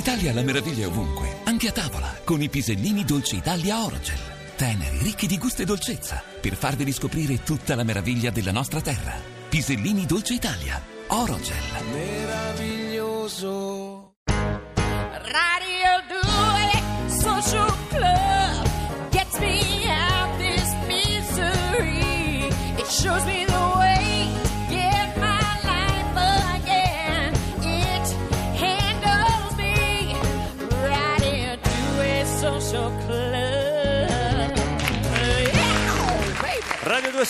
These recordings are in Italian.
Italia la meraviglia ovunque, anche a tavola, con i pisellini Dolce Italia Orogel. Teneri, ricchi di gusto e dolcezza, per farvi riscoprire tutta la meraviglia della nostra terra. Pisellini Dolce Italia Orogel. meraviglioso.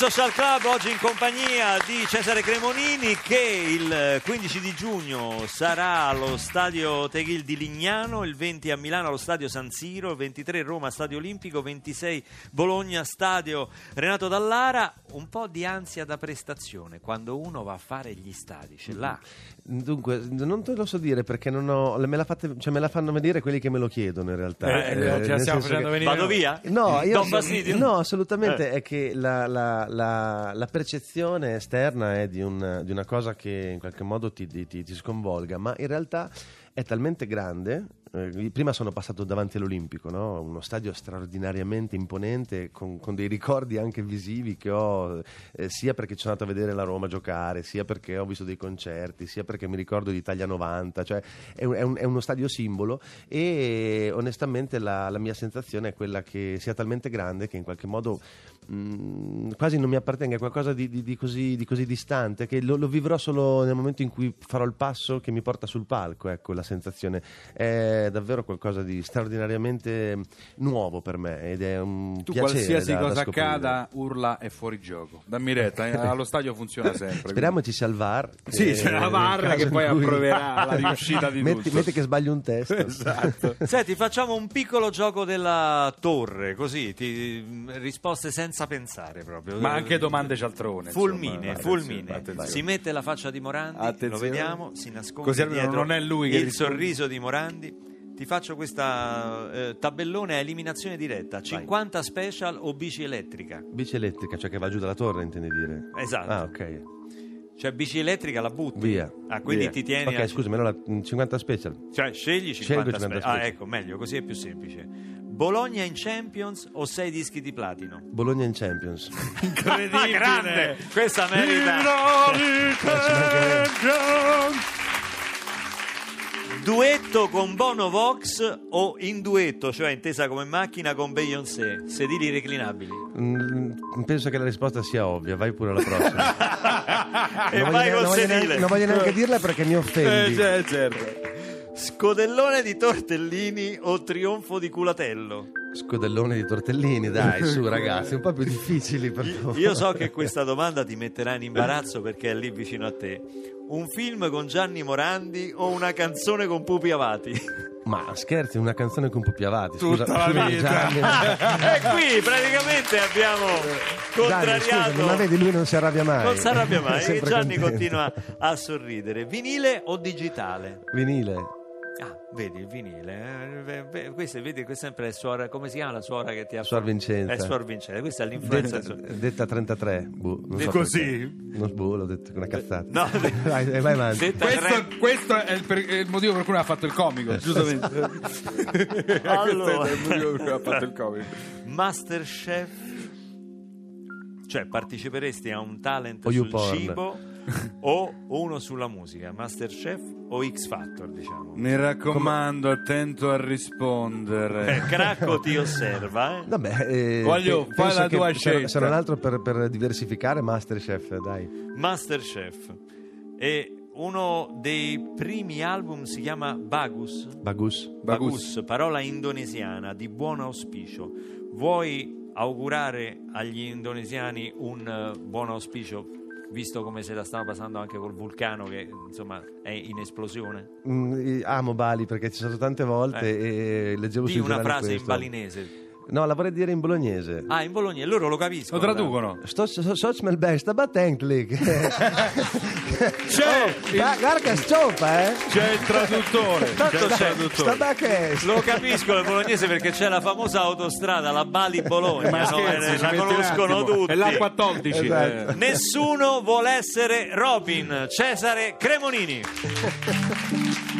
Social Club oggi in compagnia di Cesare Cremonini che il 15 di giugno sarà allo stadio Teghil di Lignano, il 20 a Milano allo stadio San Siro, il 23 Roma stadio Olimpico, 26 Bologna stadio Renato Dallara. Un po' di ansia da prestazione quando uno va a fare gli stadi, ce l'ha. Dunque, non te lo so dire perché non ho, me, la fate- cioè, me la fanno vedere quelli che me lo chiedono in realtà. Eh, Eh, ce la stiamo facendo che- venire. Vado via? No, io no, assolutamente. Eh. È che la, la- la- la percezione esterna è di, un- di una cosa che in qualche modo ti, ti- ti- ti sconvolga, ma in realtà è talmente grande. Eh, prima sono passato davanti all'Olimpico, no? uno stadio straordinariamente imponente, con, con dei ricordi anche visivi che ho, eh, sia perché sono andato a vedere la Roma giocare, sia perché ho visto dei concerti, sia perché mi ricordo di Italia 90, cioè è, è un- è uno stadio simbolo e onestamente la, la mia sensazione è quella che sia talmente grande che in qualche modo mh, quasi non mi appartenga, è qualcosa di, di- di così, di così distante che lo, lo vivrò solo nel momento in cui farò il passo che mi porta sul palco, ecco la sensazione è davvero qualcosa di straordinariamente nuovo per me ed è un Tu piacere qualsiasi da- da cosa scoprire. accada, urla è fuori gioco. Dammi retta, eh, allo stadio funziona sempre. Speriamo ci sia il VAR. Sì, che- c'è la VAR che poi cui- approverà la riuscita di metti, tutto. metti che sbagli un testo. Esatto. Senti, facciamo un piccolo gioco della torre, così, ti- risposte senza pensare proprio. Ma anche domande cialtrone. Fulmine, insomma. fulmine. Attenzione. Si mette la faccia di Morandi, lo Attenzione. vediamo, si nasconde Così dietro non è lui che il risponde. sorriso di Morandi. Ti faccio questa eh, tabellone a eliminazione diretta, 50 special o bici elettrica. Bici elettrica, cioè che va giù dalla torre, intendi dire? Esatto. Ah, ok. Cioè bici elettrica la butti. Via. Ah, quindi Via. ti tieni Ok, a- scusami, allora mm, 50 special. Cioè scegli 50, Scelgo 50 special. Ah, special. ecco, meglio, così è più semplice. Bologna in Champions o 6 dischi di platino? Bologna in Champions. Ah, grande! Questa merita. Duetto con Bono Vox o in duetto, cioè intesa come macchina con Beyoncé, sedili reclinabili. Mm, penso che la risposta sia ovvia, vai pure alla prossima. e non, vai voglio, col non voglio sedile. neanche, non voglio neanche dirla perché mi offendi. Eh, cioè, certo. Scodellone di tortellini o trionfo di culatello? Scodellone di tortellini, dai, su ragazzi, un po' più difficili per favore. Io so che questa domanda ti metterà in imbarazzo perché è lì vicino a te. Un film con Gianni Morandi o una canzone con Pupi Avati? Ma scherzi, una canzone con Pupi Avati. Scusa, Tutta la scusami, vita. Gianni. e qui praticamente abbiamo Gianni, contrariato. scusami, ma vedi, lui non si arrabbia mai. non si arrabbia mai, e Gianni contento. continua a sorridere. Vinile o digitale? Vinile. Ah, vedi il vinile. eh, Questa, vedi, questa è sempre suora, come si chiama la suora che ti ha Suor Vincenza. È Suor Vincenza, questa è l'influenza. Detta, su- detta 33. Boh, non so Così? perché. Non sboh, l'ho detto con una cazzata. No, vai, vai avanti. Questo, tre- questo è, il, per- è il motivo per cui ha fatto il comico, giustamente. Allora. Questo è il motivo per cui ha fatto il comico. Masterchef, cioè parteciperesti a un talent O sul cibo o uno sulla musica, Masterchef o X Factor, diciamo. Mi raccomando, attento a rispondere. Eh, Cracco ti osserva, eh? Vabbè, eh, Voglio- pe- fai la tua scelta. Sarà un altro per, per diversificare Masterchef, dai. Masterchef. E uno dei primi album si chiama Bagus. Bagus. Bagus, parola indonesiana di buon auspicio. Vuoi augurare agli indonesiani un eh, buon auspicio, visto come se la stanno passando anche col vulcano che insomma è in esplosione? Mm, amo Bali perché ci sono tante volte e leggevo Di sui una frase in balinese. No, la vorrei dire in bolognese. Ah, in Bologna, loro lo capiscono. Lo traducono. Sto so, so smel besta battenklik. C'è, il, Guarda stoppa, eh. c'è il traduttore. Tanto c'è il c'è- Sta traduttore. bacchese. Lo capiscono il bolognese perché c'è la famosa autostrada, la Bali-Bologna, Ma no? scherzi, Eh, la conoscono tutti. È l'acqua 14. Esatto. eh. Nessuno vuole essere Robin, Cesare Cremonini.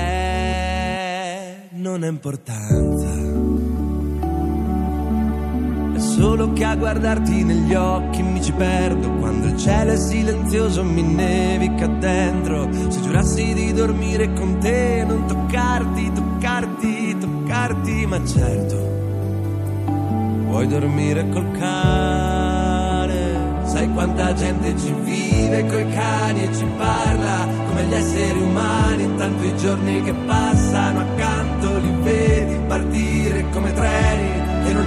non ha importanza. È solo che a guardarti negli occhi mi ci perdo. Quando il cielo è silenzioso mi nevica dentro. Se giurassi di dormire con te Non toccarti, toccarti, toccarti Ma certo Vuoi dormire col cane. Sai quanta gente ci vive coi cani e ci parla Come gli esseri umani Intanto i giorni che passano accanto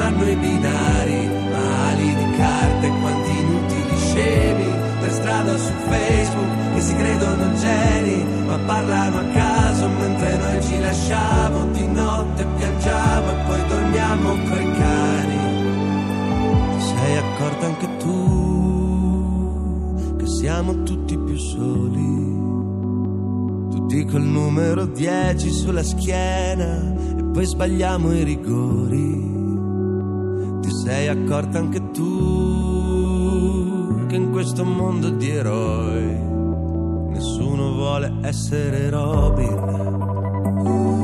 hanno i binari, ali di carte, quanti inutili scemi per strada su Facebook che si credono geni, ma parlano a caso mentre noi ci lasciamo di notte piangiamo e poi dormiamo coi cani. Ti sei accorta anche tu che siamo tutti più soli. Tutti col numero 10 sulla schiena e poi sbagliamo i rigori. Ti sei accorta anche tu che in questo mondo di eroi nessuno vuole essere Robin.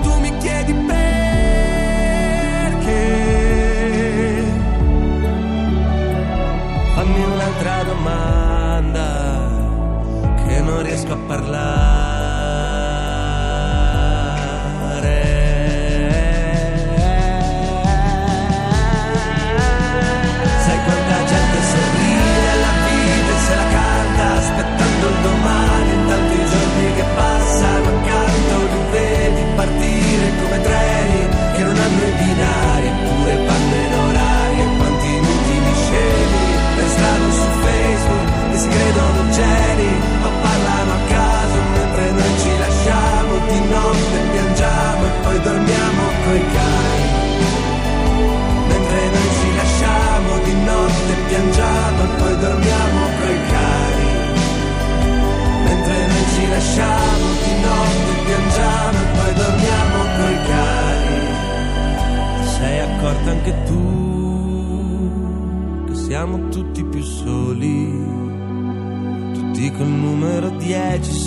domanda che non riesco a parlare.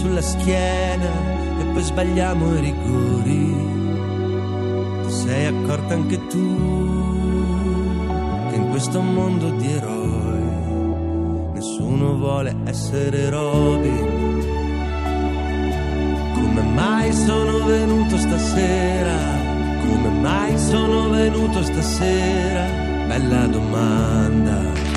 Sulla schiena e poi sbagliamo i rigori ti sei accorta anche tu che in questo mondo di eroi nessuno vuole essere Robin. Come mai sono venuto stasera? Come mai sono venuto stasera? Bella domanda.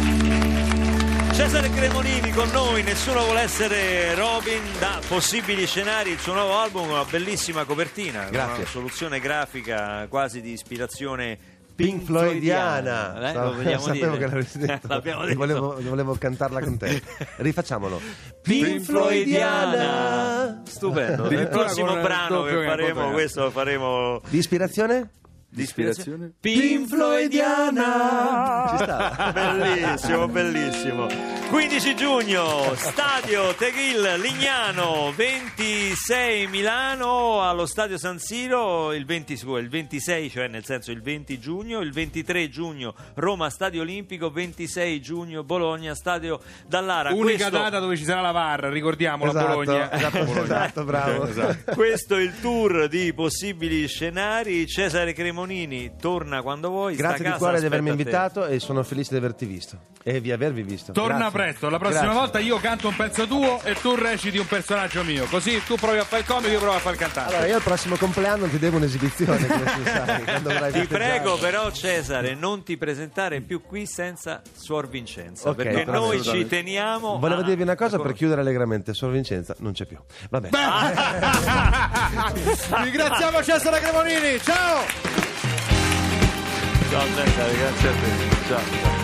Cesare Cremonini con noi, nessuno vuole essere Robin da possibili scenari, il suo nuovo album, una bellissima copertina, con Grazie. una soluzione grafica quasi di ispirazione Pink Floydiana. Eh, So- lo vogliamo sapevo dire? che l'avresti detto. L'abbiamo detto. Volevo, volevo cantarla con te. Rifacciamolo. Pink Floydiana. Stupendo. Il prossimo brano che faremo, questo lo faremo Di ispirazione? Di Ispirazione? Pink Floydiana. Ci sta. bellissimo, bellissimo. 15 giugno, stadio Teghil Lignano, 26 Milano allo stadio San Siro, il, 20 scusa, il 26, cioè nel senso il 20 giugno, il 23 giugno Roma Stadio Olimpico, 26 giugno Bologna Stadio Dallara. Unica Questo- data dove ci sarà la VAR, ricordiamo la Esatto, Bologna. esatto, Bologna. esatto, bravo. Esatto. Questo è il tour di possibili scenari. Cesare Cremonini torna quando vuoi. Grazie di cuore di avermi invitato e sono felice di averti visto e di avervi visto. Torna Grazie. Presto, la prossima Grazie. volta io canto un pezzo tuo e tu reciti un personaggio mio. Così tu provi a fare il comico, io provo a fare il cantante. Allora, io al prossimo compleanno ti devo un'esibizione, come tu sai, quando avrai Ti festeggiato. prego però Cesare non ti presentare più qui senza Suor Vincenza Ok, perché noi ci assolutamente. teniamo Volevo a- dirvi una cosa per chiudere allegramente. Sor Vincenza non c'è più. Va bene. Ringraziamo Cesare Cremonini, ciao! Ciao Cesare, grazie a te. Ciao.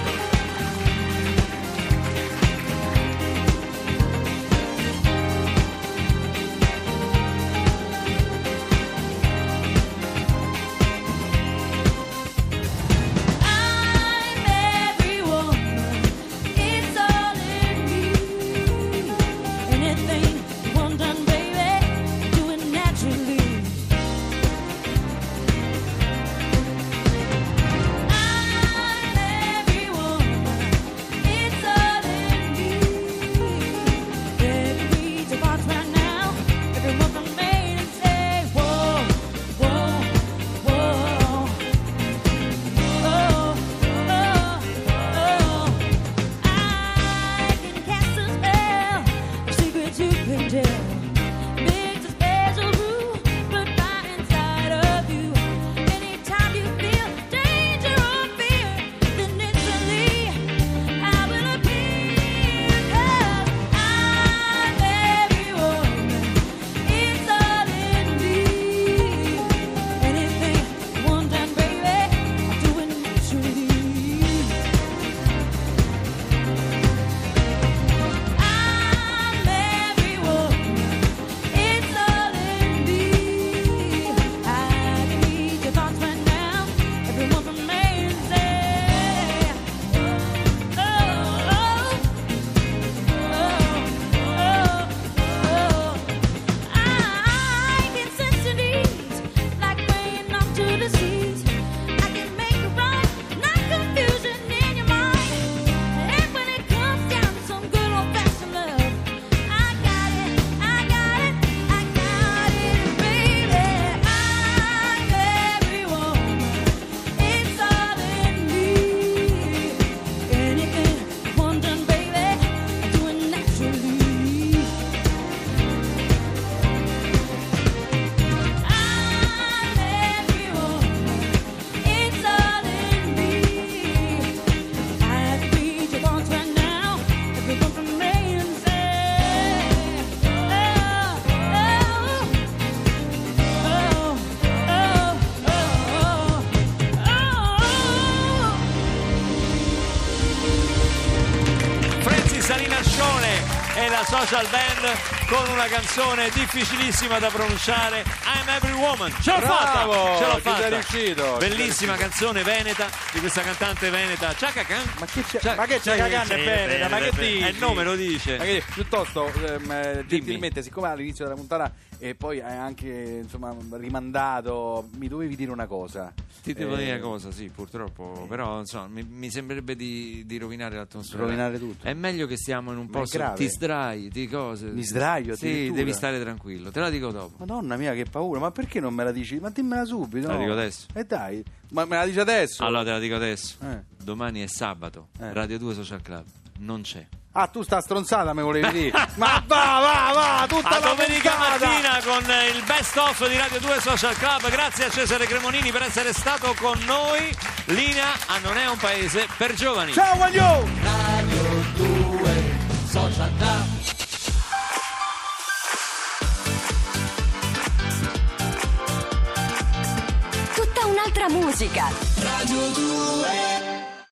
everyone social band con una canzone difficilissima da pronunciare I'm Every Woman. Ce l'ho Bravo, fatta ce l'ho ci fatta! riuscito, ci bellissima canzone veneta di questa cantante veneta Ciao Ma che c'è- ma che c'è? Cacanne bene, ma che dici? il nome lo dice. Ma che- piuttosto, ehm, eh, gentilmente, siccome all'inizio della puntata e poi hai anche insomma, rimandato, mi dovevi dire una cosa. Ti devo Eh, dire una cosa, sì, purtroppo, però insomma, mi, mi sembrerebbe di, di rovinare l'atmosfera. Rovinare tutto. È meglio che stiamo in un Ma è posto, ti sdrai di cose. Mi sdraio Sì, devi stare tranquillo, te la dico dopo. Madonna mia, che paura, ma perché non me la dici? Ma dimmela subito. Te la dico adesso. E dai, ma me la dici adesso? Allora te la dico adesso. Eh. Domani è sabato, Eh. Radio 2 Social Club. Non c'è. Ah, tu sta stronzata me volevi dire. ma va, va, va, tutta A la domenica puntata. mattina con eh, il best of di Radio 2 Social Club. Grazie a Cesare Cremonini per essere stato con noi. Linea a Non è un paese per giovani. Ciao, guagliò! Musica. Radio 2